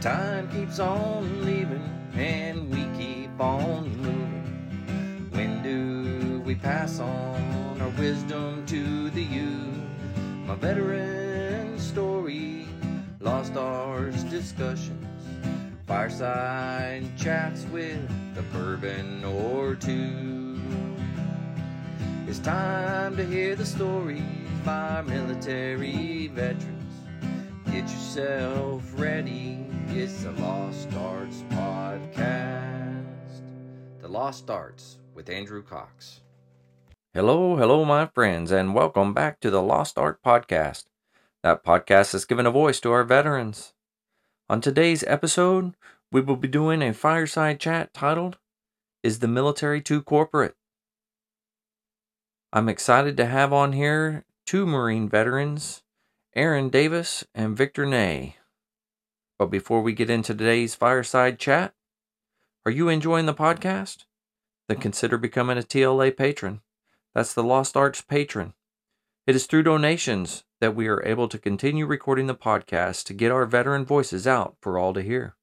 Time keeps on leaving and we keep on moving. When do we pass on our wisdom to the youth? My veteran story, lost arts discussions, fireside chats with a bourbon or two. It's time to hear the stories by military veterans. Get yourself ready. It's the Lost Arts Podcast. The Lost Arts with Andrew Cox. Hello, hello, my friends, and welcome back to the Lost Art Podcast. That podcast has given a voice to our veterans. On today's episode, we will be doing a fireside chat titled, Is the Military Too Corporate? I'm excited to have on here two Marine veterans, Aaron Davis and Victor Ney. But before we get into today's fireside chat, are you enjoying the podcast? Then consider becoming a TLA patron. That's the Lost Arts patron. It is through donations that we are able to continue recording the podcast to get our veteran voices out for all to hear.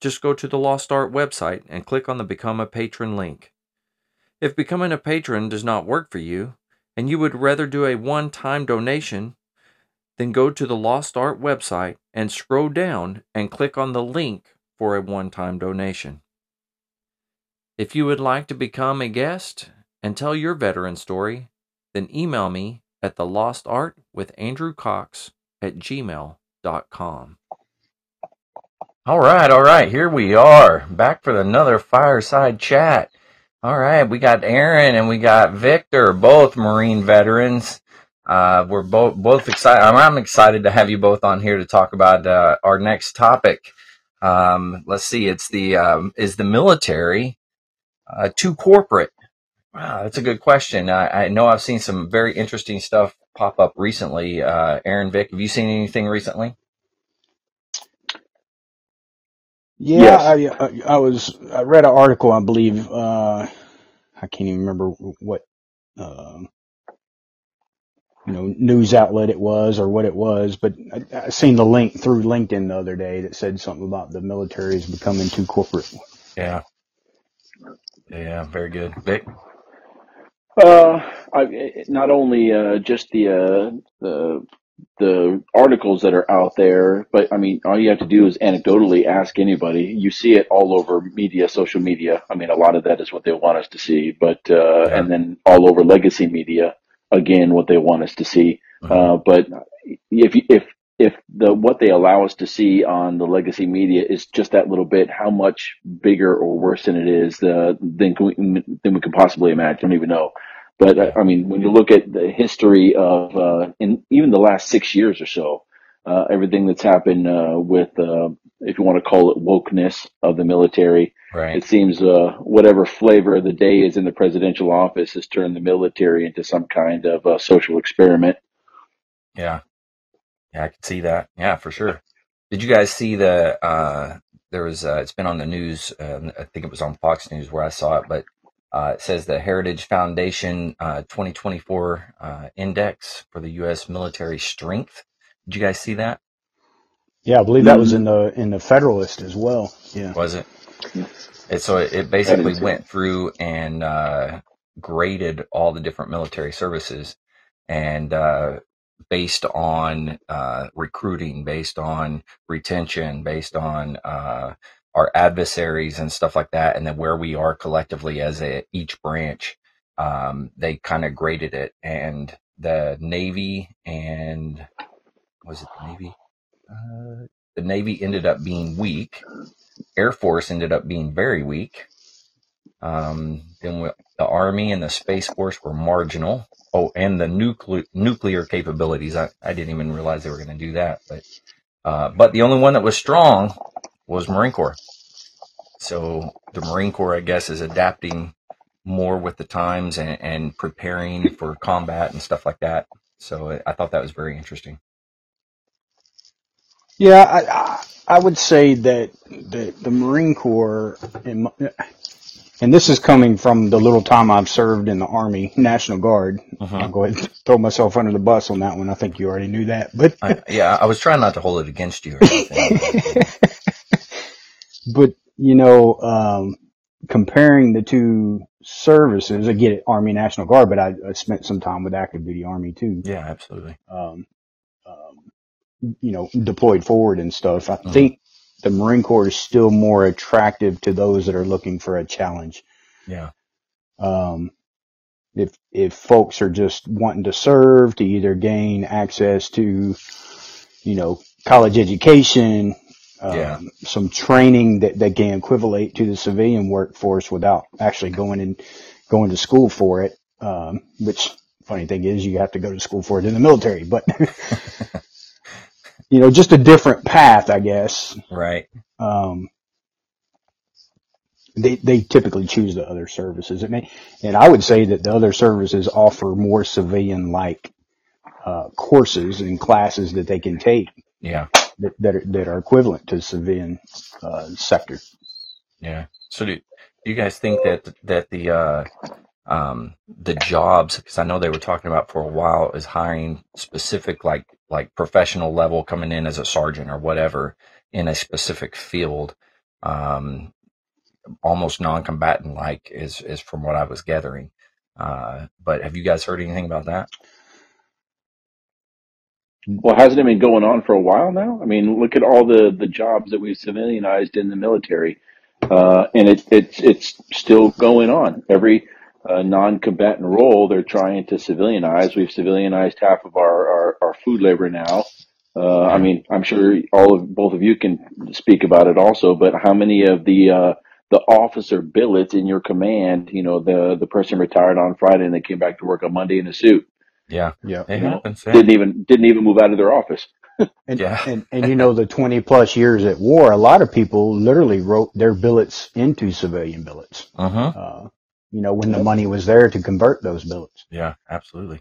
Just go to the Lost Art website and click on the Become a Patron link. If becoming a patron does not work for you, and you would rather do a one time donation, then go to the Lost Art website and scroll down and click on the link for a one time donation. If you would like to become a guest and tell your veteran story, then email me at the Lost Art with Andrew Cox at gmail.com. All right, all right, here we are back for another fireside chat. All right, we got Aaron and we got Victor, both Marine veterans. Uh, we're both both excited. I'm, I'm, excited to have you both on here to talk about uh, our next topic. Um, let's see. It's the um, is the military uh, too corporate? Wow, that's a good question. I, I, know I've seen some very interesting stuff pop up recently. Uh, Aaron, Vic, have you seen anything recently? Yeah, yes. I, I, was I read an article. I believe uh, I can't even remember what. You know, news outlet it was or what it was, but I, I seen the link through LinkedIn the other day that said something about the military is becoming too corporate. Yeah. Yeah, very good. Vic? Uh, I, not only uh, just the uh, the the articles that are out there, but I mean, all you have to do is anecdotally ask anybody. You see it all over media, social media. I mean, a lot of that is what they want us to see, but uh, yeah. and then all over legacy media again what they want us to see. Mm-hmm. Uh, but if if if the what they allow us to see on the legacy media is just that little bit, how much bigger or worse than it is uh, than we, than we can possibly imagine? I don't even know. But uh, I mean, when you look at the history of uh, in even the last six years or so, uh, everything that's happened uh, with, uh, if you want to call it wokeness of the military, right. it seems uh, whatever flavor of the day is in the presidential office has turned the military into some kind of uh, social experiment. Yeah, yeah, I can see that. Yeah, for sure. Did you guys see the? Uh, there was. Uh, it's been on the news. Uh, I think it was on Fox News where I saw it, but uh, it says the Heritage Foundation uh, 2024 uh, index for the U.S. military strength. Did you guys see that? Yeah, I believe that was in the in the Federalist as well. Yeah, was it? it so it, it basically went through and uh, graded all the different military services, and uh, based on uh, recruiting, based on retention, based on our adversaries and stuff like that, and then where we are collectively as a each branch. Um, they kind of graded it, and the Navy and was it the Navy? Uh, the Navy ended up being weak. Air Force ended up being very weak. Um, then we, the Army and the Space Force were marginal. Oh, and the nuclear nuclear capabilities. I, I didn't even realize they were going to do that. But uh, but the only one that was strong was Marine Corps. So the Marine Corps, I guess, is adapting more with the times and, and preparing for combat and stuff like that. So I thought that was very interesting. Yeah, I, I, I would say that the, the Marine Corps, and, and this is coming from the little time I've served in the Army National Guard. Uh-huh. I'll go ahead and throw myself under the bus on that one. I think you already knew that, but I, yeah, I was trying not to hold it against you. But you know, um, comparing the two services, I get it, Army National Guard, but I, I spent some time with active duty Army too. Yeah, absolutely. Um, um, you know, deployed forward and stuff. I mm-hmm. think the Marine Corps is still more attractive to those that are looking for a challenge. Yeah. Um, if, if folks are just wanting to serve to either gain access to, you know, college education, um, yeah. some training that, that can equivalent to the civilian workforce without actually going and going to school for it. Um, which funny thing is you have to go to school for it in the military, but you know, just a different path, I guess. Right. Um, they, they typically choose the other services. And, they, and I would say that the other services offer more civilian like, uh, courses and classes that they can take. Yeah that that are, that are equivalent to civilian uh, sector. Yeah. So do, do you guys think that that the uh, um, the jobs because I know they were talking about for a while is hiring specific like like professional level coming in as a sergeant or whatever in a specific field, um, almost non-combatant like is is from what I was gathering. Uh, but have you guys heard anything about that? Well, hasn't it been going on for a while now? I mean, look at all the, the jobs that we've civilianized in the military, uh, and it, it's it's still going on. Every uh, non-combatant role they're trying to civilianize. We've civilianized half of our, our, our food labor now. Uh, I mean, I'm sure all of both of you can speak about it also. But how many of the uh, the officer billets in your command? You know, the the person retired on Friday and they came back to work on Monday in a suit. Yeah, yeah, it happens. Didn't even didn't even move out of their office. and, yeah, and and you know the twenty plus years at war, a lot of people literally wrote their billets into civilian billets. Uh-huh. Uh, you know when the money was there to convert those billets. Yeah, absolutely.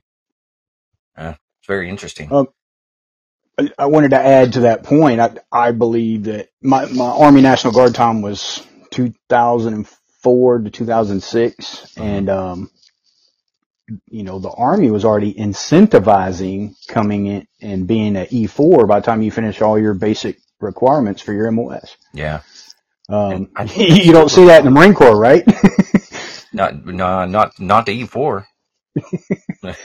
Yeah, it's very interesting. Um, I, I wanted to add to that point. I I believe that my my Army National Guard time was two thousand and four to two thousand six, mm-hmm. and um you know, the army was already incentivizing coming in and being an E4 by the time you finish all your basic requirements for your MOS. Yeah. Um, you don't see that in the Marine Corps, right? not, no, not, not the E4.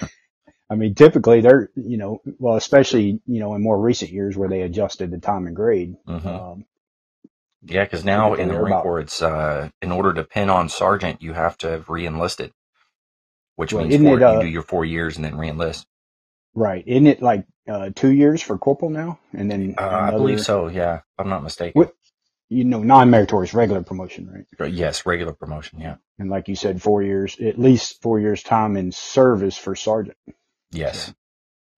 I mean, typically they're, you know, well, especially, you know, in more recent years where they adjusted the time and grade. Mm-hmm. Um, yeah, because now in the Marine Corps, it's uh, in order to pin on sergeant, you have to have re-enlisted which well, means four, it, uh, you do your four years and then reenlist. Right. Isn't it like uh, two years for corporal now? And then uh, I believe so. Yeah, if I'm not mistaken. What, you know, non-meritorious regular promotion, right? Yes, regular promotion. Yeah. And like you said, four years, at least four years time in service for sergeant. Yes.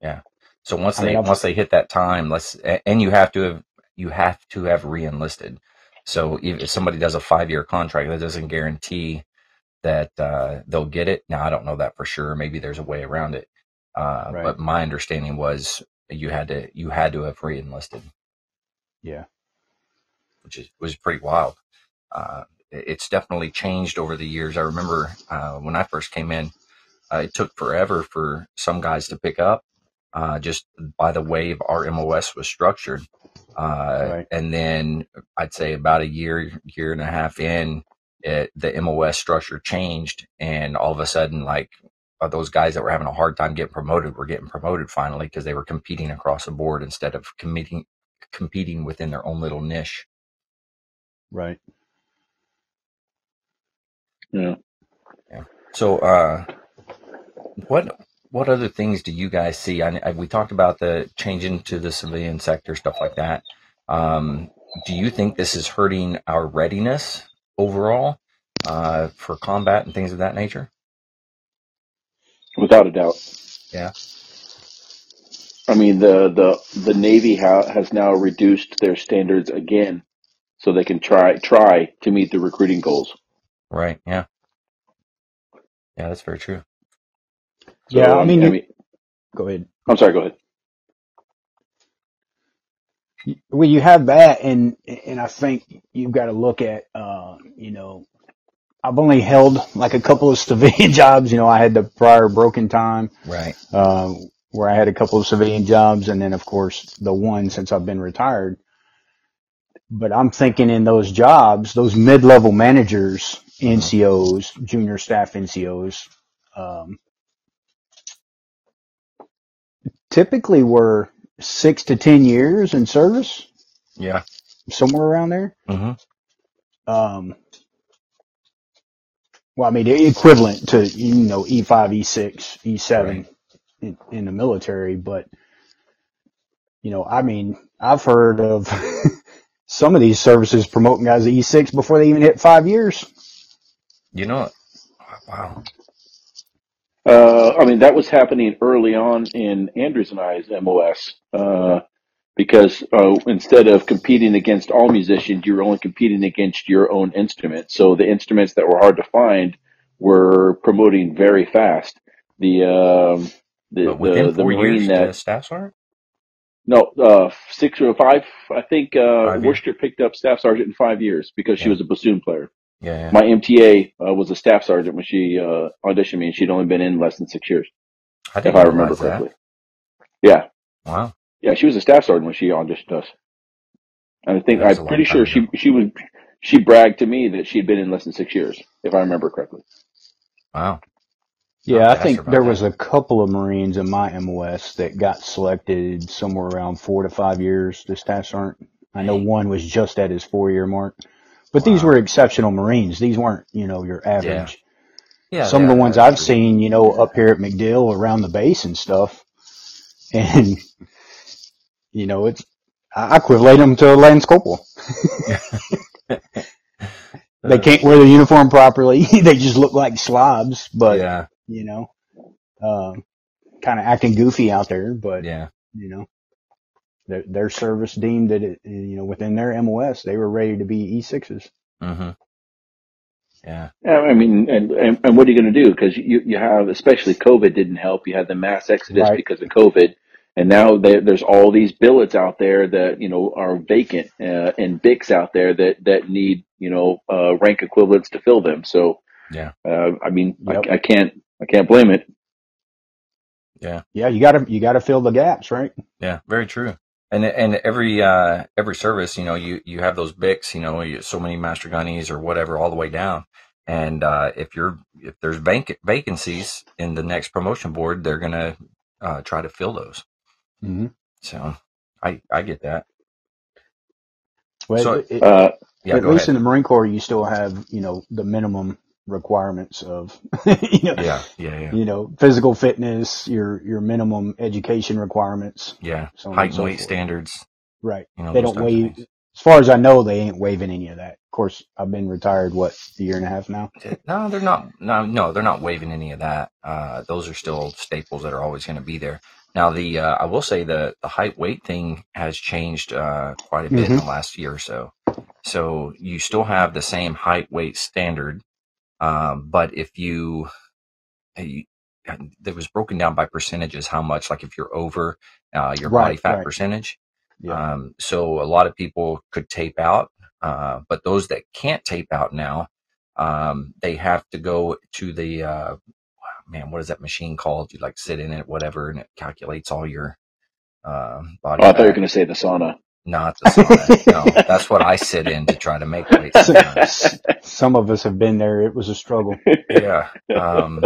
Yeah. So once they mean, once they hit that time, let's and you have to have you have to have reenlisted. So if somebody does a five year contract, that doesn't guarantee that uh, they'll get it. Now I don't know that for sure. Maybe there's a way around it. Uh, right. But my understanding was you had to you had to have re-enlisted. Yeah, which is was pretty wild. Uh, it's definitely changed over the years. I remember uh, when I first came in, uh, it took forever for some guys to pick up, uh, just by the way our MOS was structured. Right. And then I'd say about a year, year and a half in, it, the MOS structure changed, and all of a sudden, like uh, those guys that were having a hard time getting promoted were getting promoted finally because they were competing across the board instead of competing competing within their own little niche. Right. Yeah. Yeah. So, uh, what what other things do you guys see? I, I, we talked about the changing to the civilian sector, stuff like that. Um, do you think this is hurting our readiness overall uh, for combat and things of that nature? Without a doubt. Yeah. I mean, the the the Navy ha- has now reduced their standards again, so they can try try to meet the recruiting goals. Right. Yeah. Yeah, that's very true. So, yeah, I mean, I mean, go ahead. I'm sorry. Go ahead. Well, you have that, and and I think you've got to look at, uh, you know, I've only held like a couple of civilian jobs. You know, I had the prior broken time, right, uh, where I had a couple of civilian jobs, and then of course the one since I've been retired. But I'm thinking in those jobs, those mid-level managers, NCOs, junior staff NCOs, um, typically were six to 10 years in service, Yeah. somewhere around there. hmm Um, well, I mean, equivalent to, you know, E5, E6, E7 Right. in, in the military, but, you know, I mean, I've heard of some of these services promoting guys to E6 before they even hit five years. You know, wow. Uh, I mean, that was happening early on in Andrews and I's MOS, uh, because, uh, instead of competing against all musicians, you were only competing against your own instrument. So the instruments that were hard to find were promoting very fast. The, um, the, But within the, the four Marine years, that, the staff sergeant? No, uh, six or five, I think, uh, Five years. Worcester picked up staff sergeant in five years because she Yeah. was a bassoon player. Yeah, yeah. My MTA, uh, was a staff sergeant when she, uh, auditioned me and she'd only been in less than six years I if I remember realize that. correctly. Yeah, Wow. yeah, she was a staff sergeant when she auditioned us. And I think That was a I'm pretty sure she she was she bragged to me that she'd been in less than six years, if I remember correctly. Wow. Yeah, I think there that. was a couple of Marines in my MOS that got selected somewhere around four to five years to staff sergeant. I know one was just at his four year mark, but these were exceptional Marines. These weren't, you know, your average. Yeah. Some of the ones I've true. seen, you know, up here at MacDill around the base and stuff. And, you know, it's, I equivalent them to a Lance Corporal. They can't wear the uniform properly. they just look like slobs, but, yeah. You know, um, kind of acting goofy out there, but, Yeah. you know, their, their service deemed that it, you know, within their MOS, they were ready to be E6s. Mm-hmm. Yeah. Yeah, I mean, and and, and what are you going to do? Because you you have, especially COVID didn't help. You had the mass exodus Right. because of COVID, and now there, there's all these billets out there that you know are vacant, uh, and BICs out there that that need you know uh, rank equivalents to fill them. So, Yeah. uh, I mean, Yep. I, I can't I can't blame it. Yeah. Yeah, you gotta, you gotta fill the gaps, right? Yeah. Very true. And and every uh every service, you know, you you have those BICs, you know, you, so many master gunnies or whatever, all the way down. And uh, if you're if there's vac- vacancies in the next promotion board, they're gonna uh, try to fill those. Mm-hmm. So I I get that. Well, So- it, it- Uh, Yeah. at least ahead. in the Marine Corps, you still have, you know, the minimum requirements of, you know, Yeah. Yeah. Yeah. you know, physical fitness, your, your minimum education requirements. Yeah. So Height and so weight forth. standards. Right. You know, They don't waive, as far as I know, they ain't waiving any of that. Of course, I've been retired, what, a year and a half now? No, they're not. No, no, they're not waiving any of that. Uh, those are still staples that are always going to be there. Now, the uh, I will say the the height weight thing has changed uh, quite a bit in the last year or so. So you still have the same height weight standard, um, but if you, you it was broken down by percentages how much like if you're over uh, your body Right, fat right. percentage Yeah. um, so a lot of people could tape out, uh, but those that can't tape out now, um, they have to go to the, uh, man, what is that machine called? You like sit in it, whatever, and it calculates all your, uh, body oh, I thought you were fat. going to say the sauna. Not the sauna. no, that's what I sit in to try to make weight sometimes. Some of us have been there. It was a struggle. Yeah. Um,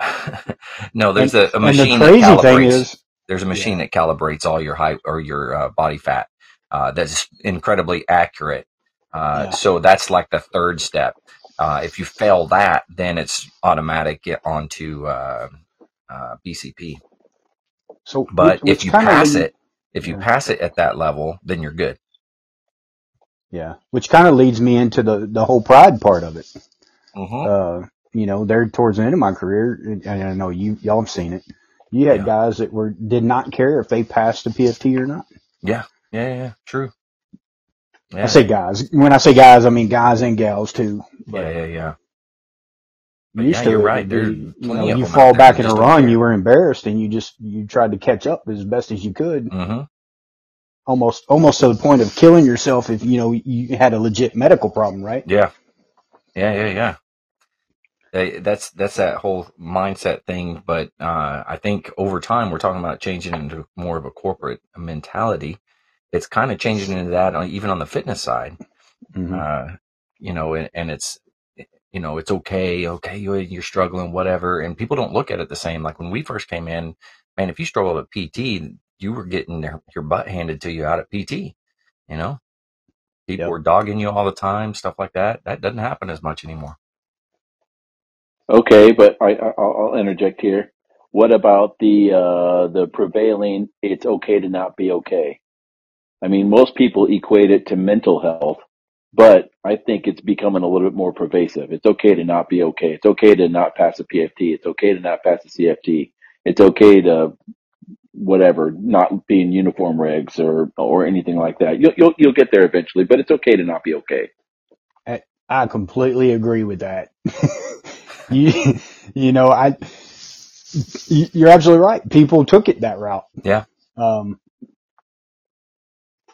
no, there's a, a and machine the that crazy calibrates. thing is, There's a machine that calibrates all your height or your uh, body fat. Uh, that's incredibly accurate. Uh, Yeah. So that's like the third step. Uh, if you fail that, then it's automatic get onto uh, uh, BCP. so, But which- if which you kinda pass lead- it, if you pass it at that level, then you're good. Yeah. Which kind of leads me into the, the whole pride part of it. Mm-hmm. uh, you know, there towards the end of my career, and I know you y'all have seen it. You had Yeah. guys that were did not care if they passed the PFT or not. Yeah, yeah, yeah, true. Yeah, I say guys. When I say guys, I mean guys and gals too. But yeah, yeah, yeah. But used yeah, to you're it right. There's you know, you fall back in a run, you were embarrassed, and you just you tried to catch up as best as you could, Mm-hmm. almost almost to the point of killing yourself if you know you had a legit medical problem, right? Yeah, yeah, yeah, yeah. That's that's that whole mindset thing, but uh, I think over time we're talking about changing into more of a corporate mentality, it's kind of changing into that on, even on the fitness side. Mhm. Uh, you know, and, and it's, you know, it's okay. Okay. You, you're struggling, whatever. And people don't look at it the same. Like when we first came in, man, if you struggled at PT, you were getting your, your butt handed to you out at PT, you know, people Yep. were dogging you all the time, stuff like that. That doesn't happen as much anymore. Okay, but I, I- I'll, I'll interject here. What about the uh, the prevailing? It's okay to not be okay. I mean, most people equate it to mental health, but I think it's becoming a little bit more pervasive. It's okay to not be okay. It's okay to not pass a PFT. It's okay to not pass a CFT. It's okay to whatever, not be in uniform regs or or anything like that. You'll you'll you'll get there eventually, but it's okay to not be okay. I, I completely agree with that. you, you know, I, you- you're absolutely right. People took it that route. Yeah. Um,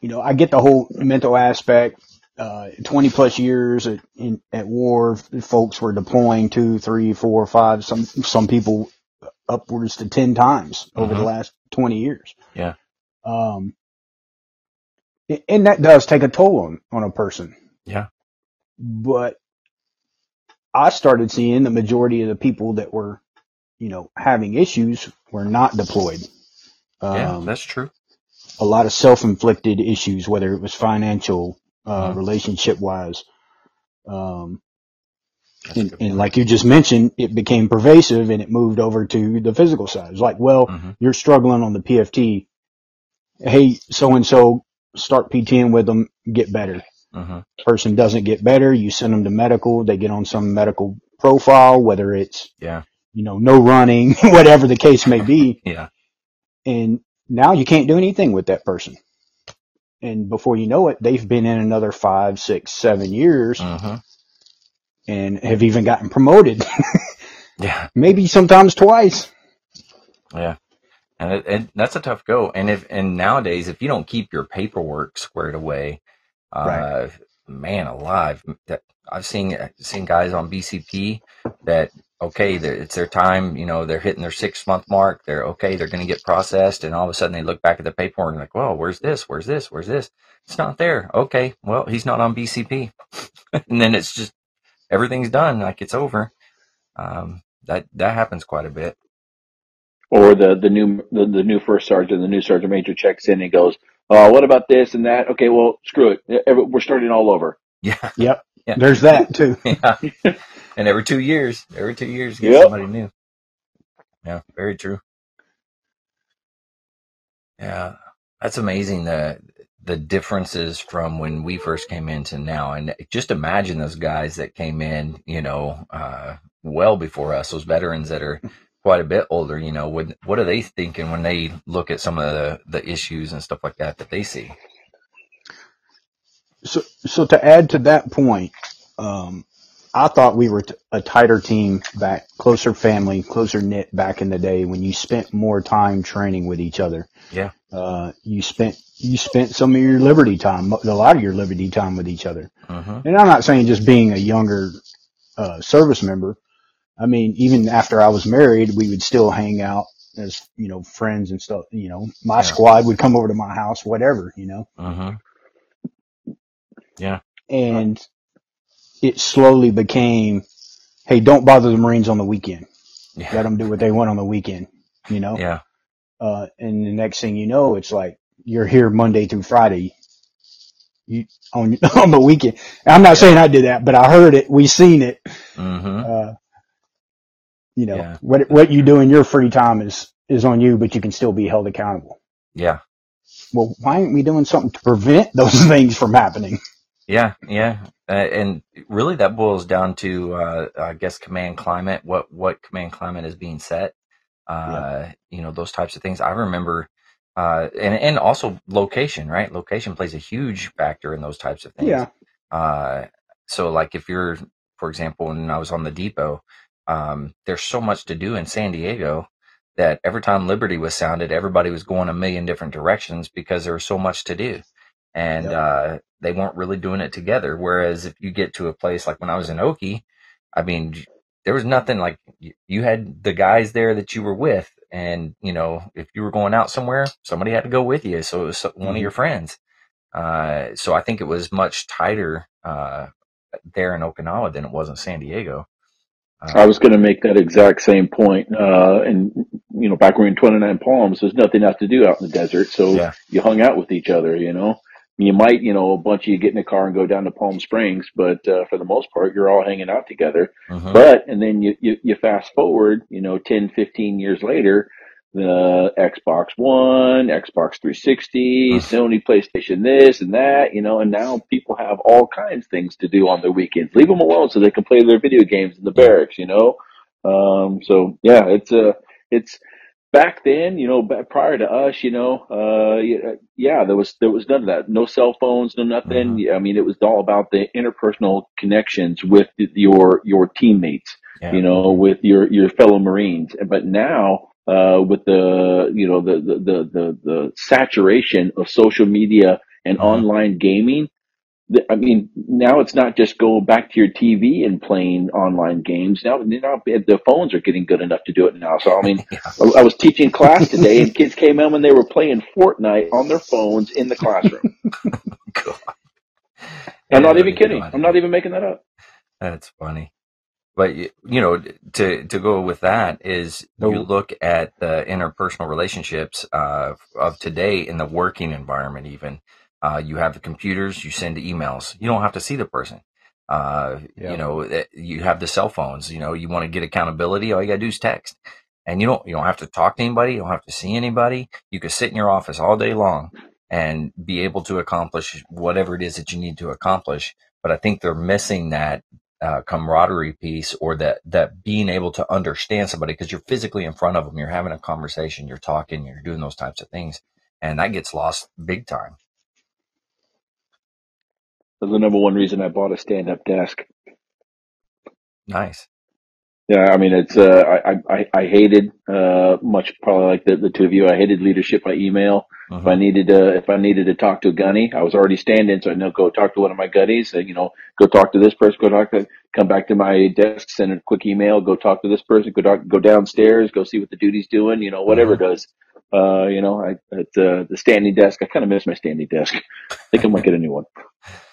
you know, I get the whole mental aspect. Uh, 20 plus years at, in, at war, folks were deploying two, three, four, five, some, some people upwards to 10 times over the Mhm. last 20 years. Yeah. Um, and that does take a toll on, on a person. Yeah. But I started seeing the majority of the people that were, you know, having issues were not deployed. yeah, Um, that's true. a lot of self-inflicted issues, whether it was financial, uh, Mhm. relationship wise. Um, and, and like you just mentioned, it became pervasive and it moved over to the physical side. It's like, well, Mhm. you're struggling on the PFT. Hey, so and so, start PTing with them, get better. Mhm. Person doesn't get better, you send them to medical. They get on some medical profile, whether it's Yeah. you know no running, whatever the case may be, Yeah. and now you can't do anything with that person. And before you know it, they've been in another five, six, seven years Mhm. and have even gotten promoted, Yeah. maybe sometimes twice. Yeah. And, it, and that's a tough go. And if, and nowadays, if you don't keep your paperwork squared away, uh, Right. man alive, that I've seen, seen guys on BCP that, okay, it's their time, you know, they're hitting their six month mark. They're okay. They're going to get processed. And all of a sudden they look back at the paperwork and like, well, where's this? Where's this? Where's this? It's not there. Okay. Well, he's not on BCP. and then it's just, everything's done. Like it's over. Um, that, that happens quite a bit. Or the the new the, the new first sergeant, the new sergeant major checks in and goes, "Oh, what about this and that?" Okay, well, screw it. We're starting all over. Yeah. Yep. Yeah. There's that too. yeah. And every two years, every two years, get Yep. somebody new. Yeah, very true. Yeah, that's amazing. The the differences from when we first came in to now, and just imagine those guys that came in, you know, uh, well before us, those veterans that are quite a bit older. You know, what what are they thinking when they look at some of the the issues and stuff like that that they see? So, so to add to that point, um, I thought we were t- a tighter team back, closer family, closer knit back in the day when you spent more time training with each other. Yeah. Uh, you spent, you spent some of your liberty time, a lot of your liberty time with each other. hmm And I'm not saying just being a younger, uh, service member. I mean, even after I was married, we would still hang out as, you know, friends and stuff. You know, my Yeah. squad would come over to my house, whatever, you know hmm Yeah. and it slowly became, hey, don't bother the Marines on the weekend. Let them do what they want on the weekend, you know? Yeah. Uh, and the next thing you know, it's like you're here Monday through Friday. You on on the weekend. I'm not saying I did that, but I heard it. We seen it. hmm Uh, you know Yeah. what what you do in your free time is is on you, but you can still be held accountable. Yeah. Well, why aren't we doing something to prevent those things from happening? Yeah, yeah, uh, and really that boils down to, uh, I guess, command climate. What what command climate is being set? Uh, You know, those types of things. I remember, uh, and and also location, right? Location plays a huge factor in those types of things. Yeah. Uh, so like if you're, for example, when I was on the depot, um, there's so much to do in San Diego that every time Liberty was sounded, everybody was going a million different directions because there was so much to do. And, Yep. uh, they weren't really doing it together. Whereas if you get to a place like when I was in Oki, I mean, there was nothing like you, had the guys there that you were with. And, you know, if you were going out somewhere, somebody had to go with you. So it was one of Mhm. your friends. Uh, so I think it was much tighter uh, there in Okinawa than it was in San Diego. Uh, I was going to make that exact same point. Uh, and you know, back when we were in 29 Palms, there's nothing else to do out in the desert, so yeah. you hung out with each other. You know, you might, you know, a bunch of you get in a car and go down to Palm Springs, but uh, for the most part, you're all hanging out together. Mm-hmm. But and then you, you you fast forward, you know, 10, 15 years later, the Xbox One, Xbox 360, Sony PlayStation this and that, you know, and now people have all kinds of things to do on their weekends. Leave them alone so they can play their video games in the barracks, you know. Um, so yeah, it's a, uh, it's back then, you know, prior to us, you know, uh, yeah, there was there was none of that. No cell phones, no nothing. Mm-hmm. I mean, it was all about the interpersonal connections with your your teammates, yeah. you know, with your your fellow Marines. But now uh, with the you know the, the the the the, saturation of social media and mm-hmm. online gaming. I mean, now it's not just going back to your TV and playing online games. Now, now the phones are getting good enough to do it now. So, I mean. I, was teaching class today, and kids came in when they were playing Fortnite on their phones in the classroom. I'm not even kidding. I'm not even making that up. That's funny. But you know, to to go with that is you look at the interpersonal relationships uh, of today in the working environment. Even uh, you have the computers, you send emails. You don't have to see the person. Uh, yeah. You know, eh, you have the cell phones. You know, you want to get accountability. All you gotta do is text, and you don't you don't have to talk to anybody. You don't have to see anybody. You can sit in your office all day long and be able to accomplish whatever it is that you need to accomplish. But I think they're missing that uh, camaraderie piece or that that being able to understand somebody because you're physically in front of them you're having a conversation you're talking you're doing those types of things and that gets lost big time that's the number one reason i bought a stand-up desk nice yeah, I mean, it's uh, I, I I hated uh, much probably like the, the two of you. I hated leadership by email. Uh-huh. If I needed to if I needed to talk to a gunny, I was already standing, so I know go talk to one of my gunnies. Uh, you know, go talk to this person. Go talk to come back to my desk, send a quick email. Go talk to this person. Go talk, go downstairs. Go see what the duty's doing. You know, whatever uh-huh. it does. Uh, you know, I at uh, the standing desk. I kind of miss my standing desk. I think I might get a new one.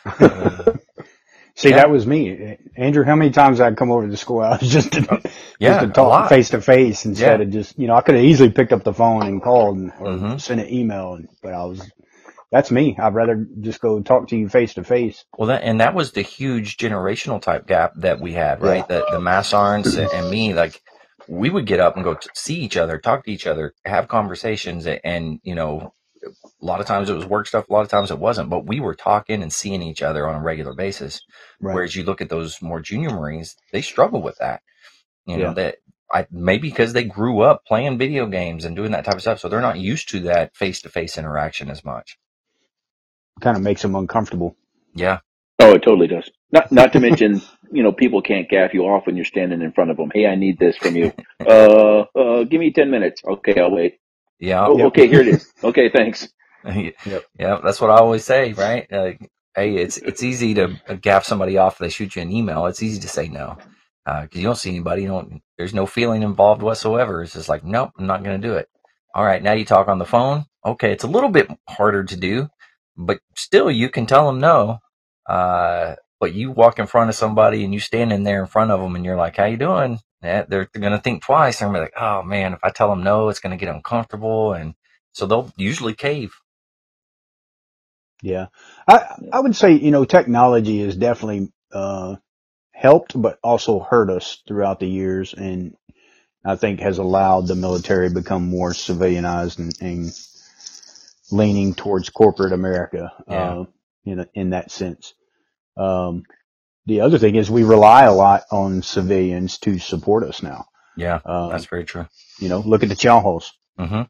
See, yeah. that was me, Andrew. How many times I'd come over to the schoolhouse just to, yeah, just to talk face to face instead yeah. of just, you know, I could have easily picked up the phone and called and, or mm-hmm. sent an email, but I was, that's me. I'd rather just go talk to you face to face. Well, that, and that was the huge generational type gap that we had, right? Yeah. The, the mass arns and me, like, we would get up and go see each other, talk to each other, have conversations, and you know, a lot of times it was work stuff, a lot of times it wasn't, but we were talking and seeing each other on a regular basis. Right. Whereas you look at those more junior Marines, they struggle with that. You know, yeah. that I maybe because they grew up playing video games and doing that type of stuff, so they're not used to that face to face interaction as much. Kind of makes them uncomfortable. Yeah. Oh, it totally does. Not not to mention, you know, people can't gaff you off when you're standing in front of them. Hey, I need this from you. Uh, uh, give me ten minutes. Okay, I'll wait. Yeah. Oh, okay, here it is. Okay, thanks. yep. Yeah, that's what I always say, right? Uh, hey, it's it's easy to gaff somebody off if they shoot you an email. It's easy to say no because uh, you don't see anybody. You don't. There's no feeling involved whatsoever. It's just like, nope, I'm not going to do it. All right, now you talk on the phone. Okay, it's a little bit harder to do, but still, you can tell them no. Uh, but you walk in front of somebody and you stand in there in front of them and you're like, how you doing? Yeah, they're, going to think twice. They're going to be like, oh man, if I tell them no, it's going to get uncomfortable. And so they'll usually cave. Yeah. I, I would say, you know, technology has definitely, uh, helped, but also hurt us throughout the years. And I think has allowed the military to become more civilianized and, and leaning towards corporate America, yeah. uh, in, in that sense. Um, the other thing is we rely a lot on civilians to support us now. Yeah, um, that's very true. You know, look at the chow halls. Mm-hmm.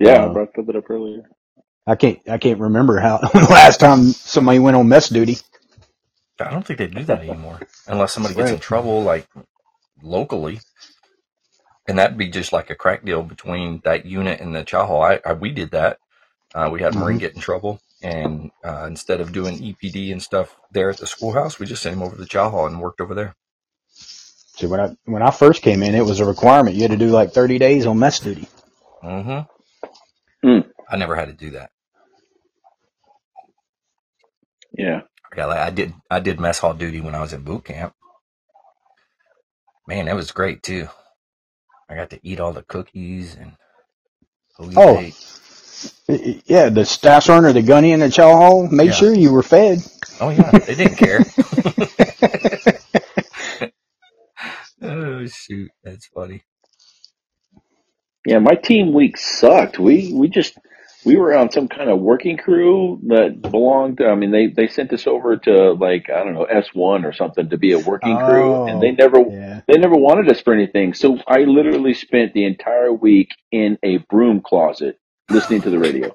Yeah, uh, I brought that up earlier. I can't I can't remember how the last time somebody went on mess duty. I don't think they do that anymore, unless somebody gets right. in trouble, like locally, and that'd be just like a crack deal between that unit and the chow hall. I, I we did that. Uh, we had mm-hmm. Marine get in trouble, and uh, instead of doing EPD and stuff there at the schoolhouse, we just sent him over to the chow hall and worked over there. So when I when I first came in, it was a requirement. You had to do like thirty days on mess duty. Mm-hmm. Mm. I never had to do that. Yeah. Yeah, like I did. I did mess hall duty when I was in boot camp. Man, that was great too. I got to eat all the cookies and. Oh, yeah, the staff sergeant, the gunny, and the chow hall made yeah. sure you were fed. Oh yeah, they didn't care. oh shoot, that's funny. Yeah, my team week sucked. We we just we were on some kind of working crew that belonged. To, I mean, they they sent us over to like I don't know S one or something to be a working oh, crew, and they oh, never yeah. they never wanted us for anything. So I literally spent the entire week in a broom closet listening to the radio.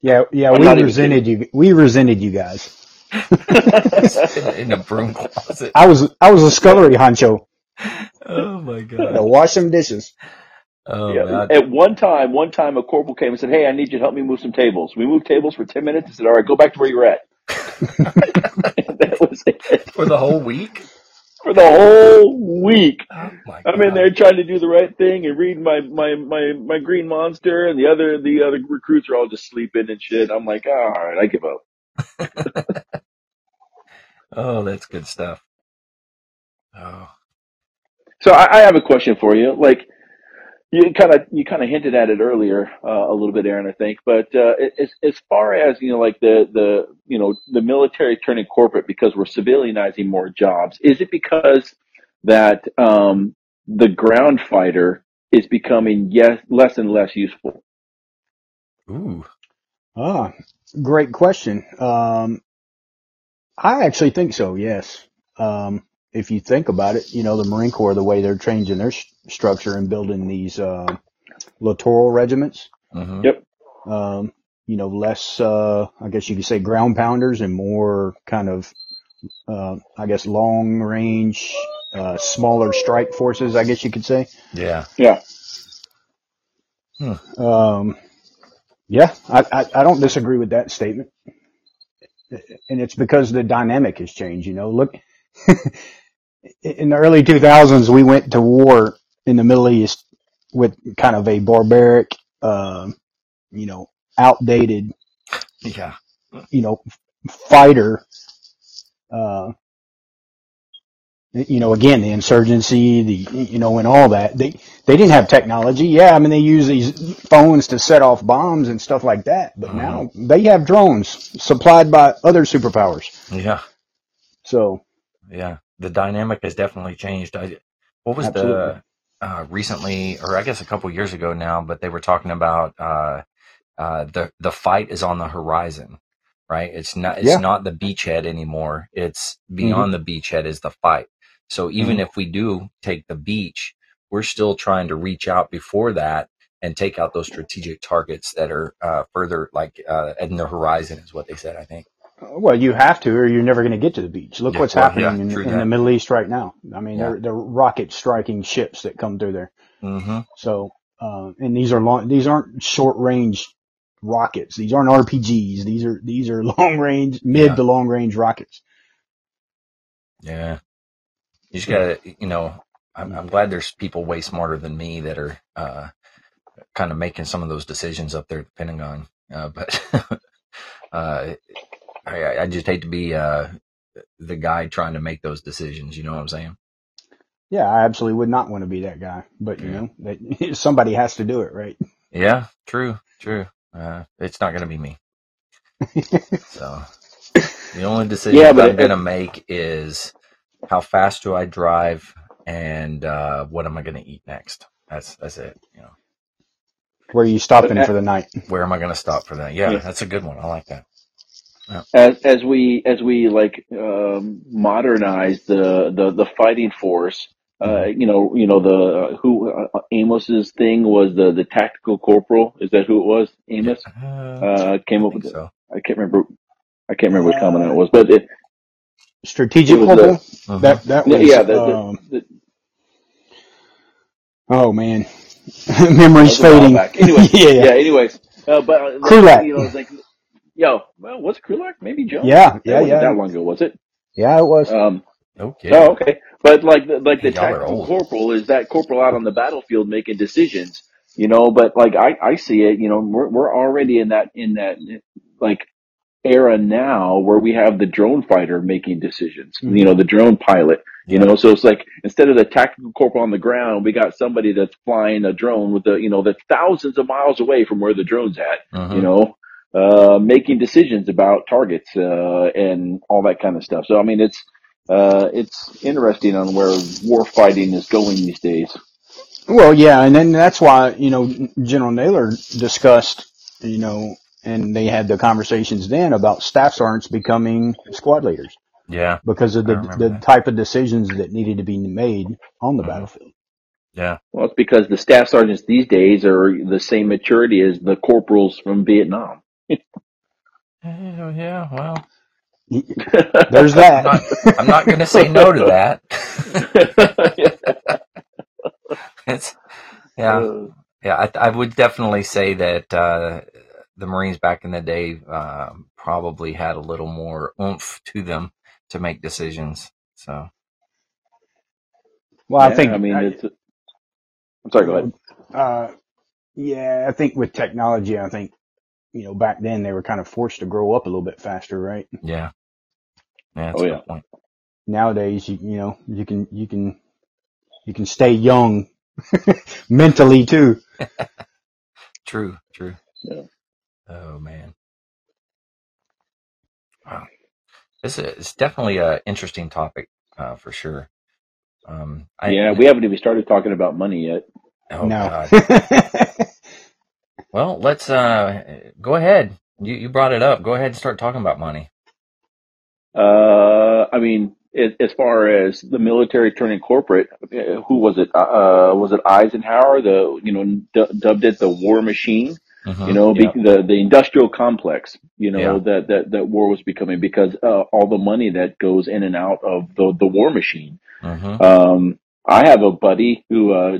Yeah, yeah, I'm we resented you. We resented you guys. in a broom closet. I was I was a scullery honcho. Oh my god! To wash some dishes. Oh, yeah. At one time, one time a corporal came and said, "Hey, I need you to help me move some tables." We moved tables for ten minutes. He said, "All right, go back to where you're at." that was it for the whole week. For the whole week, oh I'm in there trying to do the right thing and read my my my my green monster, and the other the other recruits are all just sleeping and shit. I'm like, all right, I give up. oh, that's good stuff. Oh. So I, I have a question for you. Like, you kind of you kind of hinted at it earlier uh, a little bit, Aaron, I think. But uh, as as far as you know, like the the you know the military turning corporate because we're civilianizing more jobs, is it because that um, the ground fighter is becoming yes less and less useful? Ooh, ah, great question. Um, I actually think so. Yes. Um, if you think about it, you know, the Marine Corps, the way they're changing their sh- structure and building these, uh, littoral regiments. Mm-hmm. Yep. Um, you know, less, uh, I guess you could say ground pounders and more kind of, uh, I guess long range, uh, smaller strike forces, I guess you could say. Yeah. Yeah. Hmm. Um, yeah, I, I, I don't disagree with that statement. And it's because the dynamic has changed, you know, look, in the early 2000s, we went to war in the Middle East with kind of a barbaric, uh, you know, outdated, yeah, you know, fighter. Uh, you know, again, the insurgency, the, you know, and all that. They, they didn't have technology. Yeah. I mean, they use these phones to set off bombs and stuff like that, but uh-huh. now they have drones supplied by other superpowers. Yeah. So. Yeah the dynamic has definitely changed. I, what was Absolutely. the uh, recently, or I guess a couple years ago now, but they were talking about uh, uh, the the fight is on the horizon, right? It's not it's yeah. not the beachhead anymore. It's mm-hmm. beyond mm-hmm. the beachhead is the fight. So even mm-hmm. if we do take the beach, we're still trying to reach out before that and take out those strategic targets that are uh, further like uh, in the horizon is what they said. I think. Well, you have to, or you're never going to get to the beach. Look yeah, what's well, happening yeah, in, in the Middle East right now. I mean, yeah. they're, they're rocket striking ships that come through there. Mm-hmm. So, uh, and these are long, these aren't short range rockets. These aren't RPGs. These are, these are long range, mid to long range rockets. Yeah. You just gotta, you know, I'm, I'm glad there's people way smarter than me that are, uh, kind of making some of those decisions up there at the Pentagon. Uh, but, uh, I, I just hate to be uh, the guy trying to make those decisions. You know what I'm saying? Yeah, I absolutely would not want to be that guy, but you yeah. know, that, somebody has to do it, right? Yeah, true, true. Uh, it's not going to be me. so the only decision yeah, I'm going to make is how fast do I drive and uh, what am I going to eat next? That's that's it. You know. Where are you stopping for the night? Where am I going to stop for that? Yeah, yeah, that's a good one. I like that. Yeah. As as we as we like um, modernize the, the the fighting force, uh, mm-hmm. you know, you know the uh, who uh, Amos's thing was the the tactical corporal. Is that who it was? Amos uh, uh came up with. So. I can't remember. I can't remember what commandant it was, but it strategic it corporal. The, uh-huh. That that was yeah. The, um, the, oh man, memories fading. Anyway, yeah, yeah. Anyways, uh, but uh, you know, like Yo, well, was it Krulak? Maybe Joe. Yeah, yeah, that yeah. That long ago, was it? Yeah, it was. Um, okay. Oh, okay. But like, the, like the tactical corporal is that corporal out on the battlefield making decisions, you know. But like, I I see it, you know, we're we're already in that in that like era now where we have the drone fighter making decisions. Mm-hmm. You know, the drone pilot. You know, so it's like instead of the tactical corporal on the ground, we got somebody that's flying a drone with the you know that's thousands of miles away from where the drone's at. Mm-hmm. You know, uh, making decisions about targets uh, and all that kind of stuff. So I mean, it's uh, it's interesting on where war fighting is going these days. Well, yeah, and then that's why you know General Naylor discussed you know, and they had the conversations then about staff sergeants becoming squad leaders. Yeah, because of the the that. type of decisions that needed to be made on the mm-hmm. battlefield. Yeah. Well, it's because the staff sergeants these days are the same maturity as the corporals from Vietnam. Yeah, well, there's that. I'm not, I'm not going to say no to that. it's yeah, yeah. I, I, would definitely say that uh, the Marines back in the day uh, probably had a little more oomph to them to make decisions. So, well, I think I mean, it's. I'm sorry. Go ahead. Uh, yeah, I think with technology, I think you know back then they were kind of forced to grow up a little bit faster, right? Yeah. Yeah. oh yeah. Point. Nowadays, you you know you can you can you can stay young mentally too. true. True. Yeah. Oh man. Wow. This is definitely an interesting topic uh, for sure. Um, I, yeah, we haven't even started talking about money yet. Oh no. God. well, let's uh, go ahead. You you brought it up. Go ahead and start talking about money. Uh, I mean, as far as the military turning corporate, uh, who was it? Uh, was it Eisenhower? The you know dubbed it the war machine. Mm-hmm. You know, the the industrial complex. You know yeah. that that that war was becoming because uh, all the money that goes in and out of the the war machine. Mm-hmm. Um, I have a buddy who uh,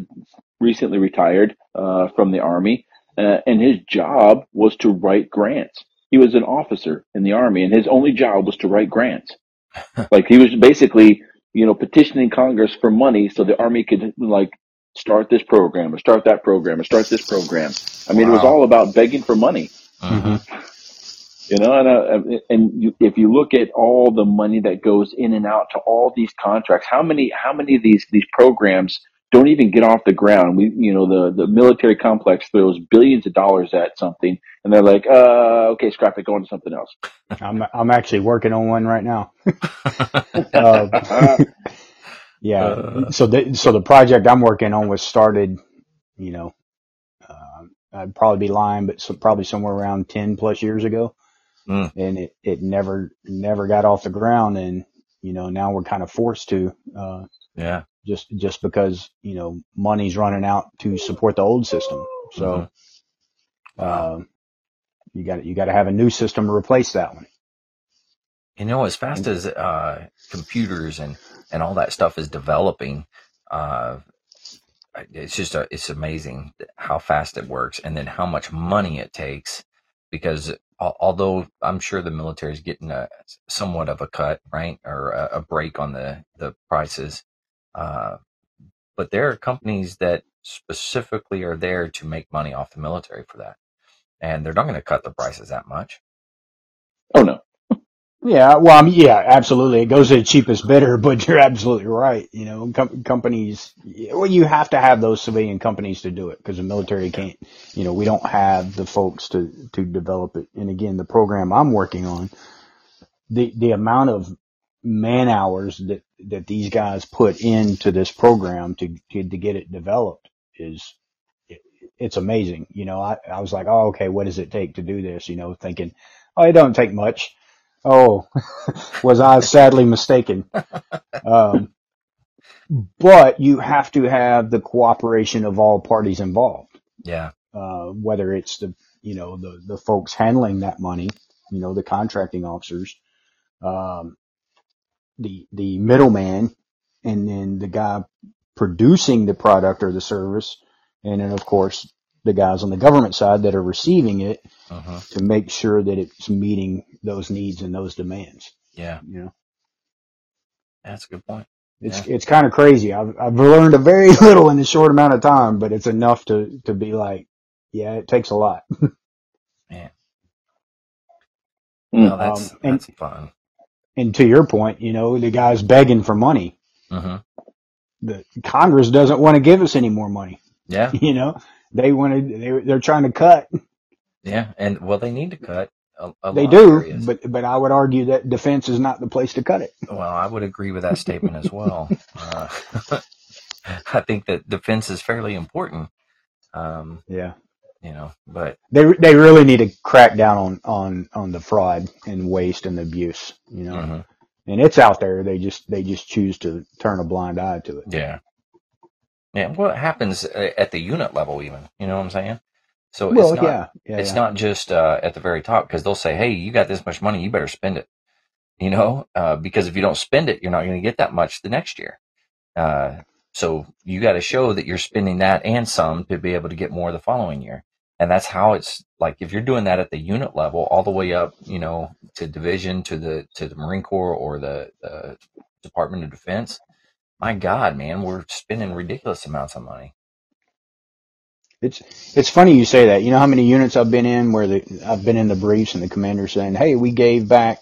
recently retired uh, from the army, uh, and his job was to write grants. He was an officer in the army, and his only job was to write grants. like he was basically, you know, petitioning Congress for money so the army could like start this program or start that program or start this program. I mean, wow. it was all about begging for money. Mm-hmm. You know, and uh, and you, if you look at all the money that goes in and out to all these contracts, how many how many of these these programs don't even get off the ground? We, you know, the the military complex throws billions of dollars at something, and they're like, uh, okay, scrap it, go on to something else. I'm I'm actually working on one right now. uh, yeah. Uh, so the so the project I'm working on was started, you know, uh, I'd probably be lying, but so probably somewhere around ten plus years ago, mm. and it it never never got off the ground, and you know now we're kind of forced to. Uh, yeah. Just just because you know money's running out to support the old system, so. Mm-hmm. Uh, you got you got to have a new system to replace that one. You know, as fast as uh, computers and and all that stuff is developing, uh, it's just a, it's amazing how fast it works, and then how much money it takes. Because although I'm sure the military is getting a somewhat of a cut, right, or a, a break on the the prices, uh, but there are companies that specifically are there to make money off the military for that, and they're not going to cut the prices that much. Oh no, yeah, well, I mean, yeah, absolutely. It goes to the cheapest bidder, but you're absolutely right. You know, com- companies, well, you have to have those civilian companies to do it because the military can't, you know, we don't have the folks to, to develop it. And again, the program I'm working on, the, the amount of man hours that, that these guys put into this program to, to, to get it developed is, it, it's amazing. You know, I, I was like, oh, okay, what does it take to do this? You know, thinking, oh, it don't take much Oh, was I sadly mistaken? Um, but you have to have the cooperation of all parties involved. Yeah. Uh, whether it's the, you know, the, the folks handling that money, you know, the contracting officers, um, the, the middleman, and then the guy producing the product or the service. And then of course the guys on the government side that are receiving it uh-huh. to make sure that it's meeting those needs and those demands. Yeah. You know, that's a good point. It's, yeah. it's kind of crazy. I've, I've learned a very little in a short amount of time, but it's enough to, to be like, yeah, it takes a lot. Man. No, that's Um, and that's fun. And to your point, you know, the guy's begging for money. hmm The Congress doesn't want to give us any more money. Yeah, You know, they wanted they they're trying to cut. yeah, and well, they need to cut. A, a They do, areas. but but I would argue that defense is not the place to cut it. Well, I would agree with that statement as well. Uh, I think that defense is fairly important. Um, Yeah. You know, but They they really need to crack down on on on the fraud and waste and abuse. You know, mhm, and it's out there. They just they just choose to turn a blind eye to it. yeah, yeah. What happens at the unit level, even? You know what I'm saying? So Well, it's not. yeah, yeah, it's yeah. not just uh, at the very top because they'll say, "Hey, you got this much money, you better spend it." You know, uh, because if you don't spend it, you're not going to get that much the next year. Uh, so you got to show that you're spending that and some to be able to get more the following year. And that's how it's like if you're doing that at the unit level, all the way up, you know, to division, to the to the Marine Corps or the, the Department of Defense. My God, man, we're spending ridiculous amounts of money. It's it's funny you say that. You know how many units I've been in where the I've been in the briefs and the commander saying, "Hey, we gave back,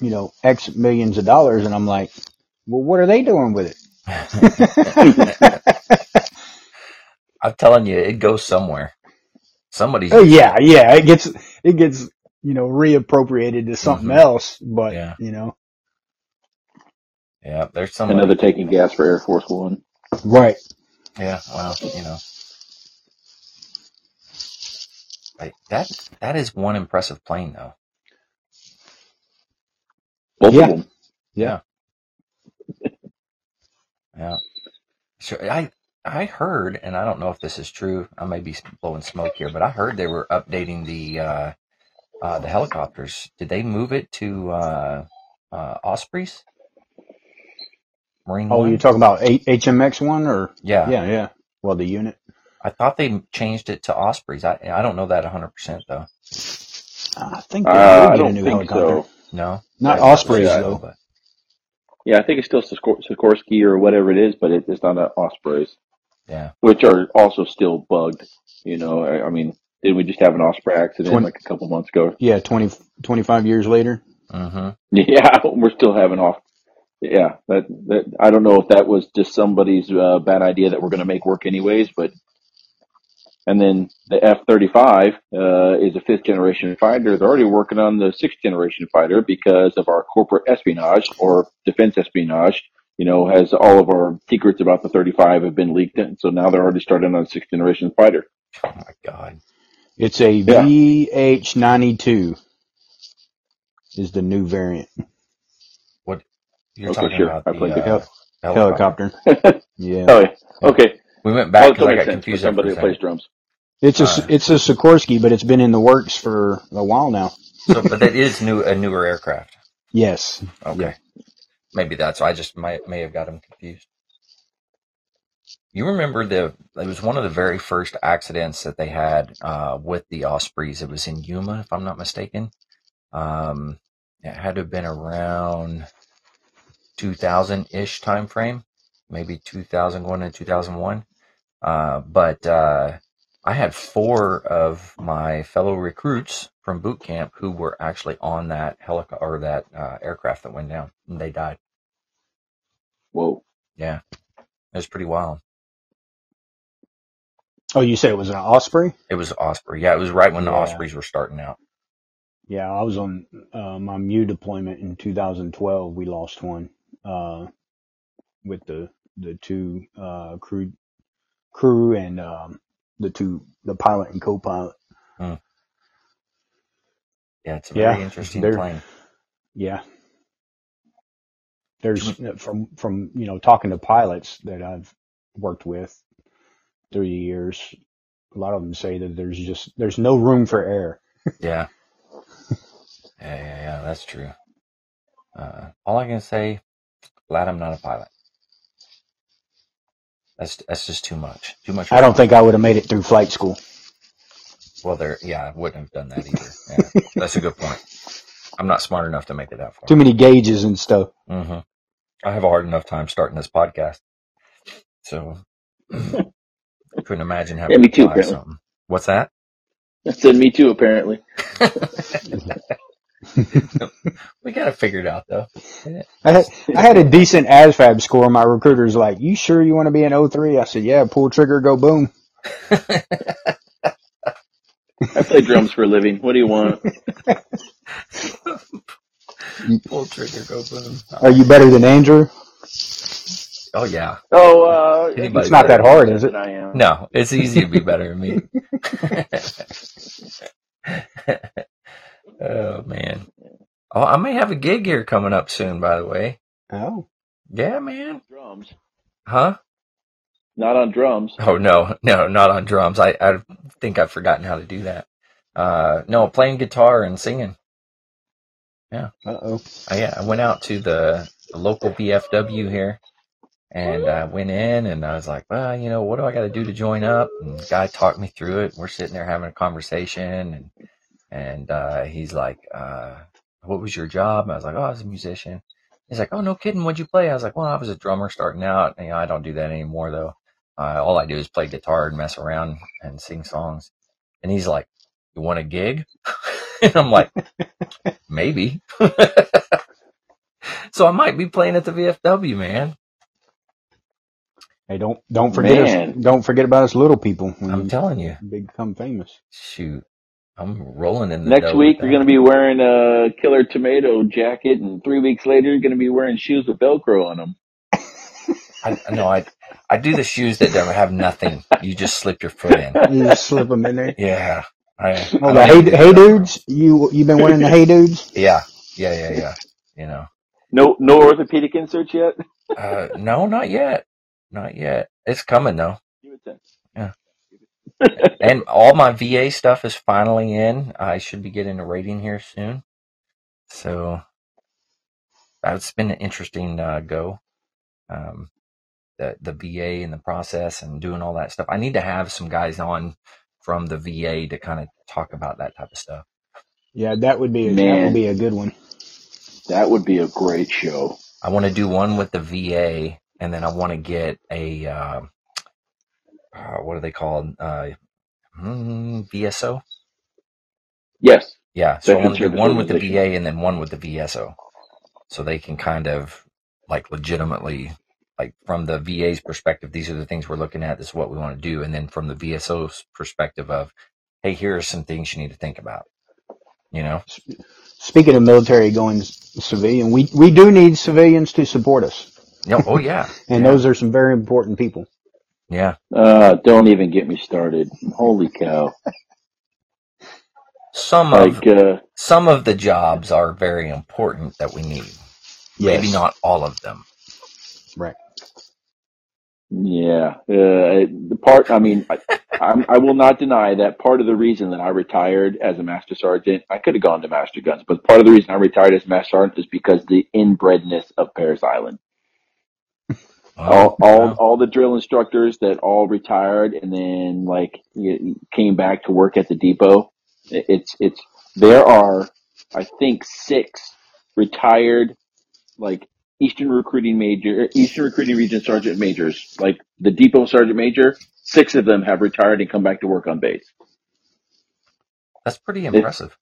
you know, X millions of dollars," and I'm like, "Well, what are they doing with it?" I'm telling you, it goes somewhere. Somebody's oh yeah, yeah, it gets it gets you know reappropriated to something Mhm. else, but Yeah. you know, Yeah, there's somebody. Another taking gas for Air Force One. right? Yeah, well, you know, like that. That is one impressive plane, though. Both Yeah. of them. Yeah. Yeah. Sure. I I heard, and I don't know if this is true. I may be blowing smoke here, but I heard they were updating the uh, uh, the helicopters. Did they move it to uh, uh, Ospreys? Marine Oh, One? you're talking about H- HMX one or yeah. yeah, yeah. Well, the unit. I thought they changed it to Ospreys. I I don't know that 100 percent though. I think they Uh, did I get a don't new think helicopter. so. No, Not I- Ospreys Yeah. though. but- Yeah, I think it's still Sikor- Sikorsky or whatever it is, but it, it's not an Ospreys, Yeah. which are also still bugged. You know, I, I mean, did we just have an Osprey accident Twen- like a couple months ago? Yeah, 20, 25 years later. Mm-hmm. Yeah, we're still having off. Yeah, that that I don't know if that was just somebody's uh, bad idea that we're going to make work anyways, but and then the F thirty five uh, is a fifth generation fighter. They're already working on the sixth generation fighter because of our corporate espionage or defense espionage. You know, has all of our secrets about the thirty five have been leaked, and so now they're already starting on the sixth generation fighter. Oh my God. It's a Yeah. VH92 is the new variant What You're Okay, talking sure. about I the played the uh, hel- helicopter. helicopter. Yeah. Oh, yeah. okay. We went Well, back it because still I makes got sense for confused. there for somebody a that plays second. drums. It's a Uh, it's a Sikorsky, but it's been in the works for a while now. So, but that is new, a newer aircraft. Yes. Okay. Maybe that's. Why I just might may have got them confused. You remember the? It was one of the very first accidents that they had uh, with the Ospreys. It was in Yuma, if I'm not mistaken. Um, it had to have been around 2000 ish time frame, maybe 2000 going into 2001. Uh, but uh, I had four of my fellow recruits from boot camp who were actually on that helicopter or that uh, aircraft that went down, and they died. Whoa. Yeah, it was pretty wild. Oh, you said it was an Osprey? It was Osprey. Yeah, it was right when the Yeah. Ospreys were starting out. Yeah, I was on uh, my MEU deployment in 2012. We lost one uh, with the the two uh, crew crew and um, the two the pilot and co-pilot. Yeah, it's a Yeah, very interesting plane. Yeah. There's from from you know talking to pilots that I've worked with through the years, a lot of them say that there's just there's no room for error. Yeah. yeah, yeah, yeah, that's true. Uh, all I can say, glad I'm not a pilot. That's that's just too much. Too much. I don't think I would have made it through flight school. Well, there. Yeah, I wouldn't have done that either. Yeah, that's a good point. I'm not smart enough to make it that far. Too many gauges and stuff. hmm I have a hard enough time starting this podcast, so I couldn't imagine having Yeah, me to too, fly apparently. something. What's that? That said me too, apparently. we got to figure it figured out though. I had, I had a decent ASVAB score. My recruiter's like, "You sure you want to be an 03? I said, "Yeah, pull trigger, go boom." I play drums for a living. What do you want? pull trigger, go boom. Are you better than Andrew? Oh yeah. Oh, uh, it's not that hard, is it? I am. No, it's easy to be better than me. oh man. Oh, I may have a gig here coming up soon. By the way. Oh. Yeah, man. Drums. Huh? Not on drums. Oh no, no, not on drums. I I think I've forgotten how to do that. Uh, no, playing guitar and singing. Yeah. Uh oh. Yeah, I went out to the, the local VFW here and I went in and I was like, well, you know, what do I got to do to join up? And the guy talked me through it. We're sitting there having a conversation and, and, uh, he's like, uh, what was your job? And I was like, oh, I was a musician. He's like, oh, no kidding. What'd you play? I was like, well, I was a drummer starting out. And, you know, I don't do that anymore though. Uh, all I do is play guitar and mess around and sing songs. And he's like, you want a gig? and I'm like, maybe. so I might be playing at the VFW, man. Hey, don't don't forget Man. us. Don't forget about us little people. I'm telling you, Big become famous. Shoot, I'm rolling in the next week. You're going to be wearing a killer tomato jacket, and three weeks later, you're going to be wearing shoes with Velcro on them. I know. I I do the shoes that don't have nothing. You just slip your foot in. You just slip them in there. Yeah. I, oh, the hey, hey dudes. You you been wearing the hey dudes? Yeah. Yeah. Yeah. Yeah. You know. No no orthopedic inserts yet. uh, no, not yet. Not yet. It's coming though. Yeah. and all my VA stuff is finally in. I should be getting a rating here soon. So it's been an interesting uh, go. Um, the the VA and the process and doing all that stuff. I need to have some guys on from the VA to kind of talk about that type of stuff. Yeah, that would be a, that would be a good one. That would be a great show. I want to do one with the VA and then I want to get a uh, uh, what are they called? Uh, mm, VSO. Yes. Yeah. So I want to do one with the VA and then one with the VSO, so they can kind of like legitimately, like from the VA's perspective, these are the things we're looking at. This is what we want to do, and then from the VSO's perspective of, hey, here are some things you need to think about. You know. Speaking of military going civilian, we we do need civilians to support us. Yeah. Oh, yeah. and yeah. those are some very important people. Yeah. Uh, don't even get me started. Holy cow. Some like, of uh, some of the jobs are very important that we need. Yes. Maybe not all of them. Right. Yeah, uh, the part. I mean, I, I'm, I will not deny that part of the reason that I retired as a master sergeant, I could have gone to master guns, but part of the reason I retired as master sergeant is because the inbredness of Parris Island. all all all the drill instructors that all retired and then like came back to work at the depot. It's it's there are I think six retired like Eastern recruiting major Eastern recruiting region sergeant majors like the depot sergeant major. Six of them have retired and come back to work on base. That's pretty impressive.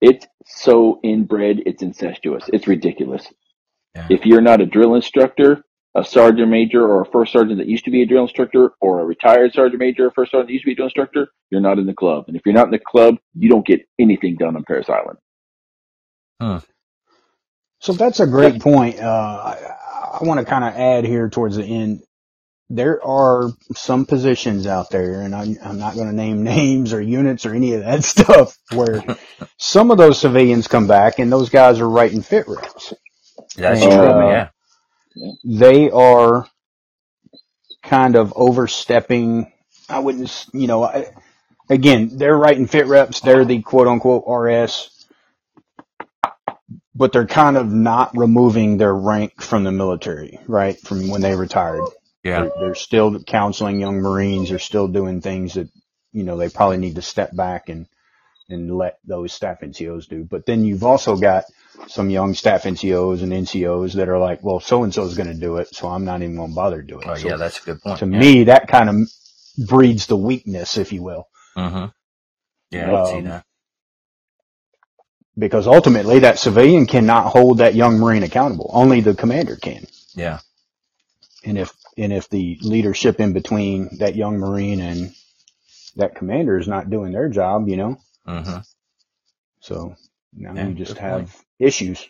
It's, it's so inbred. It's incestuous. It's ridiculous. Yeah. If you're not a drill instructor, a sergeant major or a first sergeant that used to be a drill instructor or a retired sergeant major or first sergeant that used to be a drill instructor, you're not in the club. And if you're not in the club, you don't get anything done on Parris Island. Huh. So that's a great point. Uh, I, I want to kind of add here towards the end. There are some positions out there, and I'm, I'm not going to name names or units or any of that stuff, where some of those civilians come back and those guys are writing fit reps. That's and, true, uh, yeah they are kind of overstepping. I wouldn't, you know, I, again, they're writing fit reps. They're the quote unquote RS, but they're kind of not removing their rank from the military, right? From when they retired. Yeah. They're, they're still counseling young Marines. They're still doing things that, you know, they probably need to step back and, and let those staff NCOs do. But then you've also got some young staff NCOs and NCOs that are like, well, so and so is going to do it, so I'm not even going to bother doing it. Oh, so yeah, that's a good point. To yeah. me, that kind of breeds the weakness, if you will. Mm-hmm. Yeah, I um, see that. Because ultimately that civilian cannot hold that young Marine accountable. Only the commander can. Yeah. And if, and if the leadership in between that young Marine and that commander is not doing their job, you know, Mm-hmm. so now Yeah, you just have point. issues.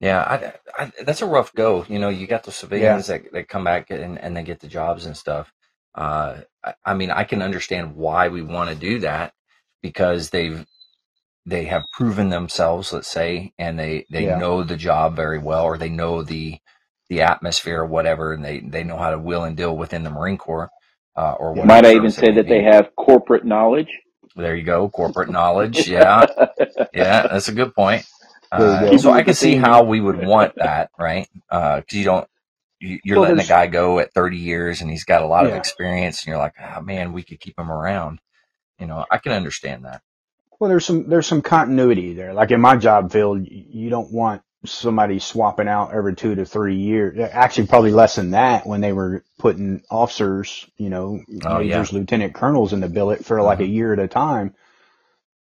Yeah, I, I, that's a rough go. You know, you got the civilians that, that come back and, and they get the jobs and stuff. Uh, I, I mean, I can understand why we want to do that because they've they have proven themselves, let's say, and they they Yeah. know the job very well, or they know the the atmosphere or whatever, and they they know how to will and deal within the Marine Corps. Uh, or whatever Might I even say that they have corporate knowledge? There you go, corporate knowledge. Yeah, yeah, that's a good point. Uh, go. so I can see how we would want that, right? Because you don't, you, you're Well, letting a guy go at 30 years and he's got a lot of experience, and you're like, oh man, we could keep him around. You know, I can understand that. Well, there's some there's some continuity there. Like in my job field, you don't want somebody swapping out every two to three years. Actually, probably less than that when they were putting officers, you know, Oh, yeah. majors, lieutenant colonels in the billet for like a year at a time.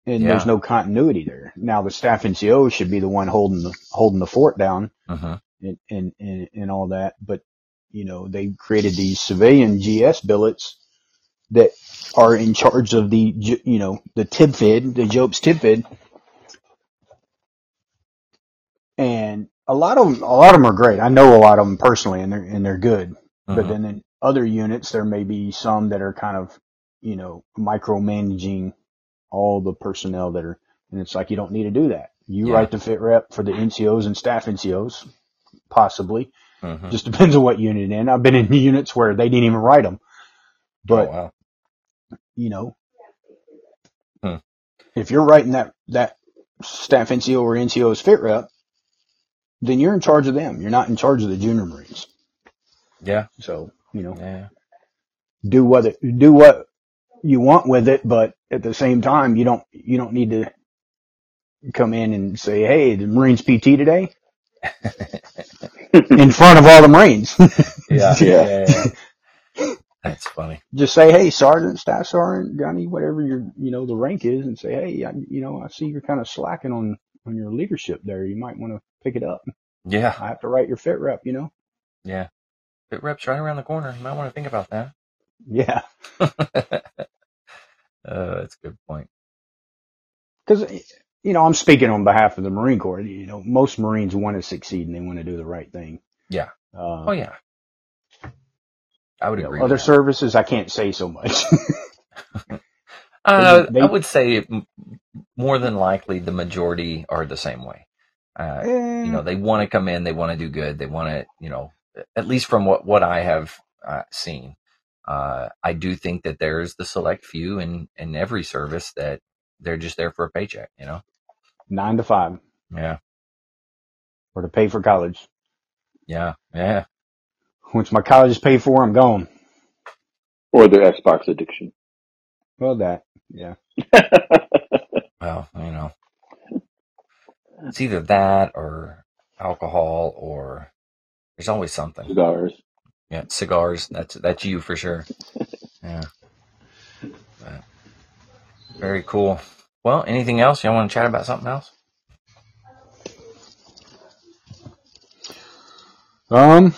And Yeah. there's no continuity there. Now the staff NCO should be the one holding the holding the fort down hmm and and and, and all that. But you know, they created these civilian GS billets that are in charge of the you know the TIBFID, the Job's TIBFID, and a lot of them, a lot of them are great. I know a lot of them personally, and they're and they're good. But hmm then in other units, there may be some that are kind of you know micromanaging all the personnel that are, and it's like you don't need to do that. You Yeah. write the fit rep for the NCOs and staff NCOs, possibly. hmm Just depends on what unit in. I've been in units where they didn't even write them, but oh, wow. You know, Hmm. if you're writing that that staff NCO or NCO's fit rep, then you're in charge of them. You're not in charge of the junior Marines. Yeah. So you know, Yeah. do what it, do what you want with it, but at the same time, you don't you don't need to come in and say, "Hey, the Marines PT today," in front of all the Marines. Yeah. Yeah. yeah, yeah. That's funny. just say, "Hey, Sergeant, Staff Sergeant, Gunny, whatever your you know the rank is," and say, "Hey, I, you know, I see you're kind of slacking on on your leadership there. You might want to pick it up. Yeah. I have to write your fit rep, you know." Yeah. Fit reps right around the corner. You might want to think about that. Yeah, uh, that's a good point. because you know I'm speaking on behalf of the Marine Corps. You know, most Marines want to succeed and they want to do the right thing. Yeah. Uh, Oh yeah. I would you know, agree. other that. services, I can't say so much. Uh, they- I would say more than likely the majority are the same way. Uh, you know, they want to come in, they want to do good, they want to, you know, at least from what what I have uh, seen, uh, I do think that there's the select few in in every service that they're just there for a paycheck. You know, nine to five yeah, or to pay for college. yeah, yeah, Once my college is paid for, I'm gone. or their Xbox addiction. Well, that yeah. well, you know, it's either that or alcohol or there's always something. Cigars. Yeah, cigars. That's that's you for sure. Yeah. But, very cool. Well, anything else? Y'all want to chat about something else? Um,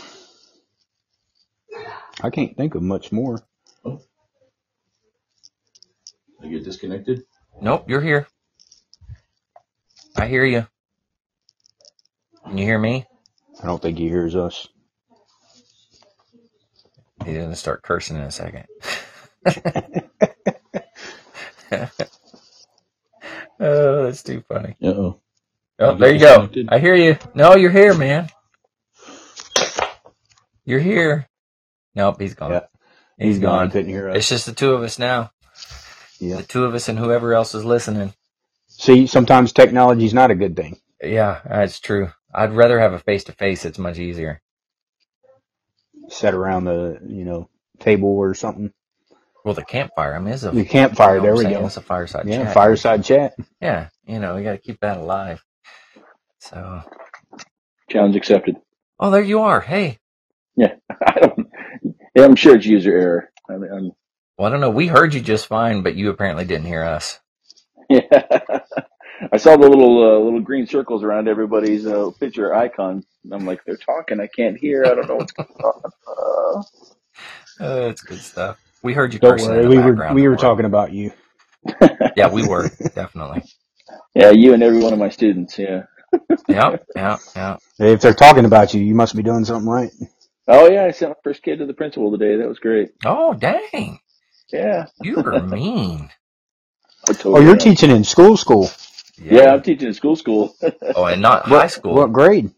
I can't think of much more. Oh. I get disconnected. Nope, you're here. I hear you. Can you hear me? I don't think he hears us. He's gonna start cursing in a second. oh, that's too funny. Uh oh. Oh, there you go. I hear you. No, you're here, man. You're here. Nope, he's gone. Yeah. he's gone. gone. Couldn't hear us. It's just the two of us now. Yeah. The two of us and whoever else is listening. See, sometimes technology's not a good thing. Yeah, that's true. I'd rather have a face to face. It's much easier. Set around the you know table or something. Well, the campfire. I mean, it's a The campfire. you know There we saying? go. It's a fireside Yeah, chat. fireside chat. Yeah, you know, we got to keep that alive. So, Challenge accepted. oh, there you are. Hey, Yeah, I don't. Yeah, I'm sure it's user error. I mean, I'm, well, I don't know. We heard you just fine, but you apparently didn't hear us. Yeah. I saw the little uh, little green circles around everybody's uh, picture icon. I'm like, they're talking. I can't hear. I don't know what's going on. Uh, Uh, it's good stuff. We heard you Don't cursing worry, the we were background. we don't were worry. talking about you. Yeah, we were definitely. yeah, you and every one of my students. Yeah. Yeah, yeah, yeah. If they're talking about you, you must be doing something right. Oh yeah, I sent my first kid to the principal today. That was great. Oh, dang. Yeah. You are mean. I Oh, you you're that. teaching in school, school. Yeah, I'm teaching in school. School. Oh, and not What high school. What grade?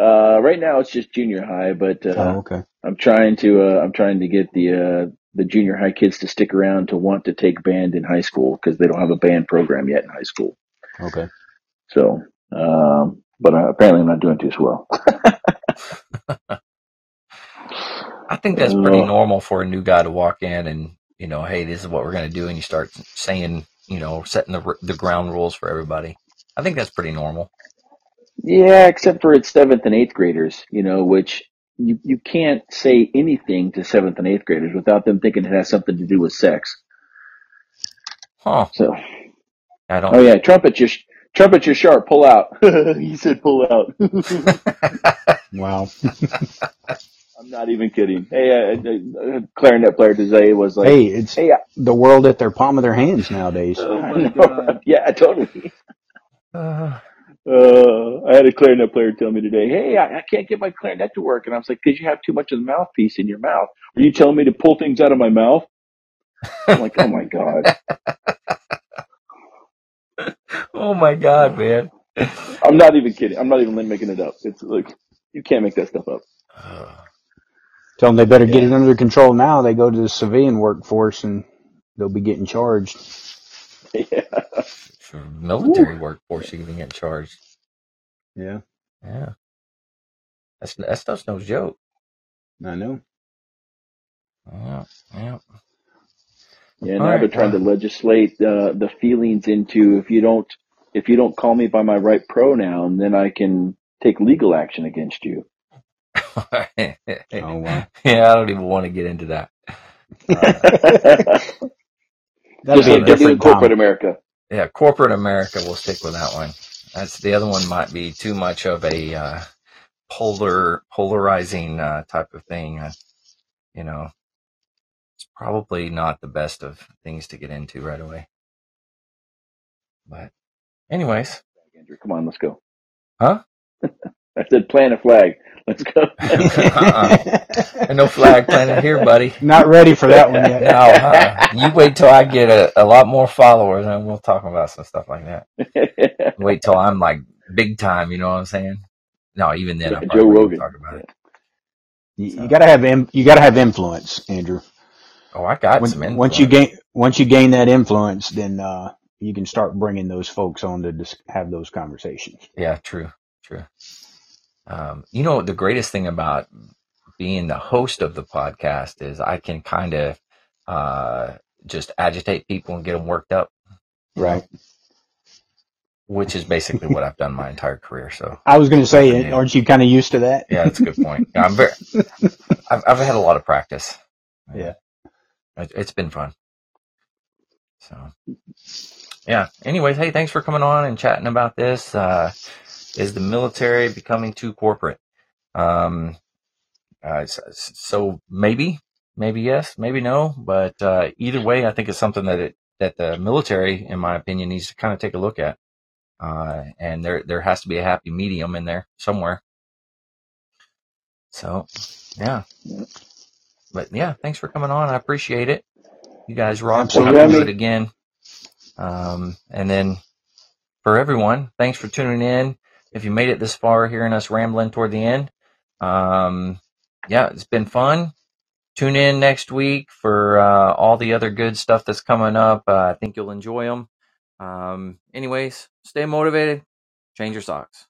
uh, right now it's just junior high, but uh, Oh, okay. I'm trying to uh, I'm trying to get the uh, the junior high kids to stick around to want to take band in high school because they don't have a band program yet in high school. Okay. So, um, but uh, apparently I'm not doing too well. I think that's pretty Uh, normal for a new guy to walk in and, you know, hey, this is what we're going to do. And you start saying, you know, setting the, the ground rules for everybody. I think that's pretty normal. yeah, except for it's seventh and eighth graders, you know, which you you can't say anything to seventh and eighth graders without them thinking it has something to do with sex. Huh. So, I don't. oh yeah, trumpet, you're sh- trumpet, you're sharp. Pull out. he said, pull out. Wow. I'm not even kidding. Hey, uh, uh, uh, clarinet player today was like, hey, it's hey, I- the world at their palm of their hands nowadays. Oh my God. yeah, totally. Uh, Uh, I had a clarinet player tell me today, "Hey, I, I can't get my clarinet to work," and I was like, "Cause you have too much of the mouthpiece in your mouth. Are you telling me to pull things out of my mouth?" I'm like, "Oh my god!" oh my God, man. I'm not even kidding. I'm not even making it up. It's like you can't make that stuff up. Uh, Tell them they better get it under control now. They go to the civilian workforce and they'll be getting charged. yeah. for military workforce, you can get charged. Yeah, Yeah. That's, that stuff's no joke. I know. Yeah. Yeah. Yeah, All now right, they're trying to legislate uh, the feelings into if you don't if you don't call me by my right pronoun, then I can take legal action against you. Oh wow. yeah, I don't even want to get into that. That'd Just be a like they do in different corporate time. America. Yeah, corporate America, we'll stick with that one. That's the other one might be too much of a uh, polar polarizing uh, type of thing. Uh, you know, it's probably not the best of things to get into right away. But, anyways, Andrew, come on, let's go. huh? I said plant a flag. Let's go. uh-uh. And no flag planted here, buddy. Not ready for that one No, yet. uh-uh. you wait till I get a, a lot more followers, and we'll talk about some stuff like that. Wait till I'm like big time. You know what I'm saying? No, even then, I Joe Rogan. talk about it. You, you gotta have im- you gotta have influence, Andrew. Oh, I got When, some influence. once you gain once you gain that influence, then uh, you can start bringing those folks on to dis- have those conversations. Yeah, true, true. Um, you know, the greatest thing about being the host of the podcast is I can kind of uh, just agitate people and get them worked up, Right. which is basically what I've done my entire career. So, I was going to say, new. aren't you kind of used to that? Yeah, that's a good point. I'm very, I've, I've had a lot of practice. Yeah. It, it's been fun. So, yeah. Anyways, hey, thanks for coming on and chatting about this. Uh, is the military becoming too corporate? Um, uh, so maybe, maybe yes, maybe no, but uh, either way, I think it's something that it that the military, in my opinion, needs to kind of take a look at. Uh, and there there has to be a happy medium in there somewhere. So, yeah. But yeah, thanks for coming on. I appreciate it. You guys rock. We'll have to do it again. Um, and then for everyone, thanks for tuning in. If you made it this far, hearing us rambling toward the end, um, yeah, it's been fun. Tune in next week for uh, all the other good stuff that's coming up. Uh, I think you'll enjoy them. Um, anyways, stay motivated. Change your socks.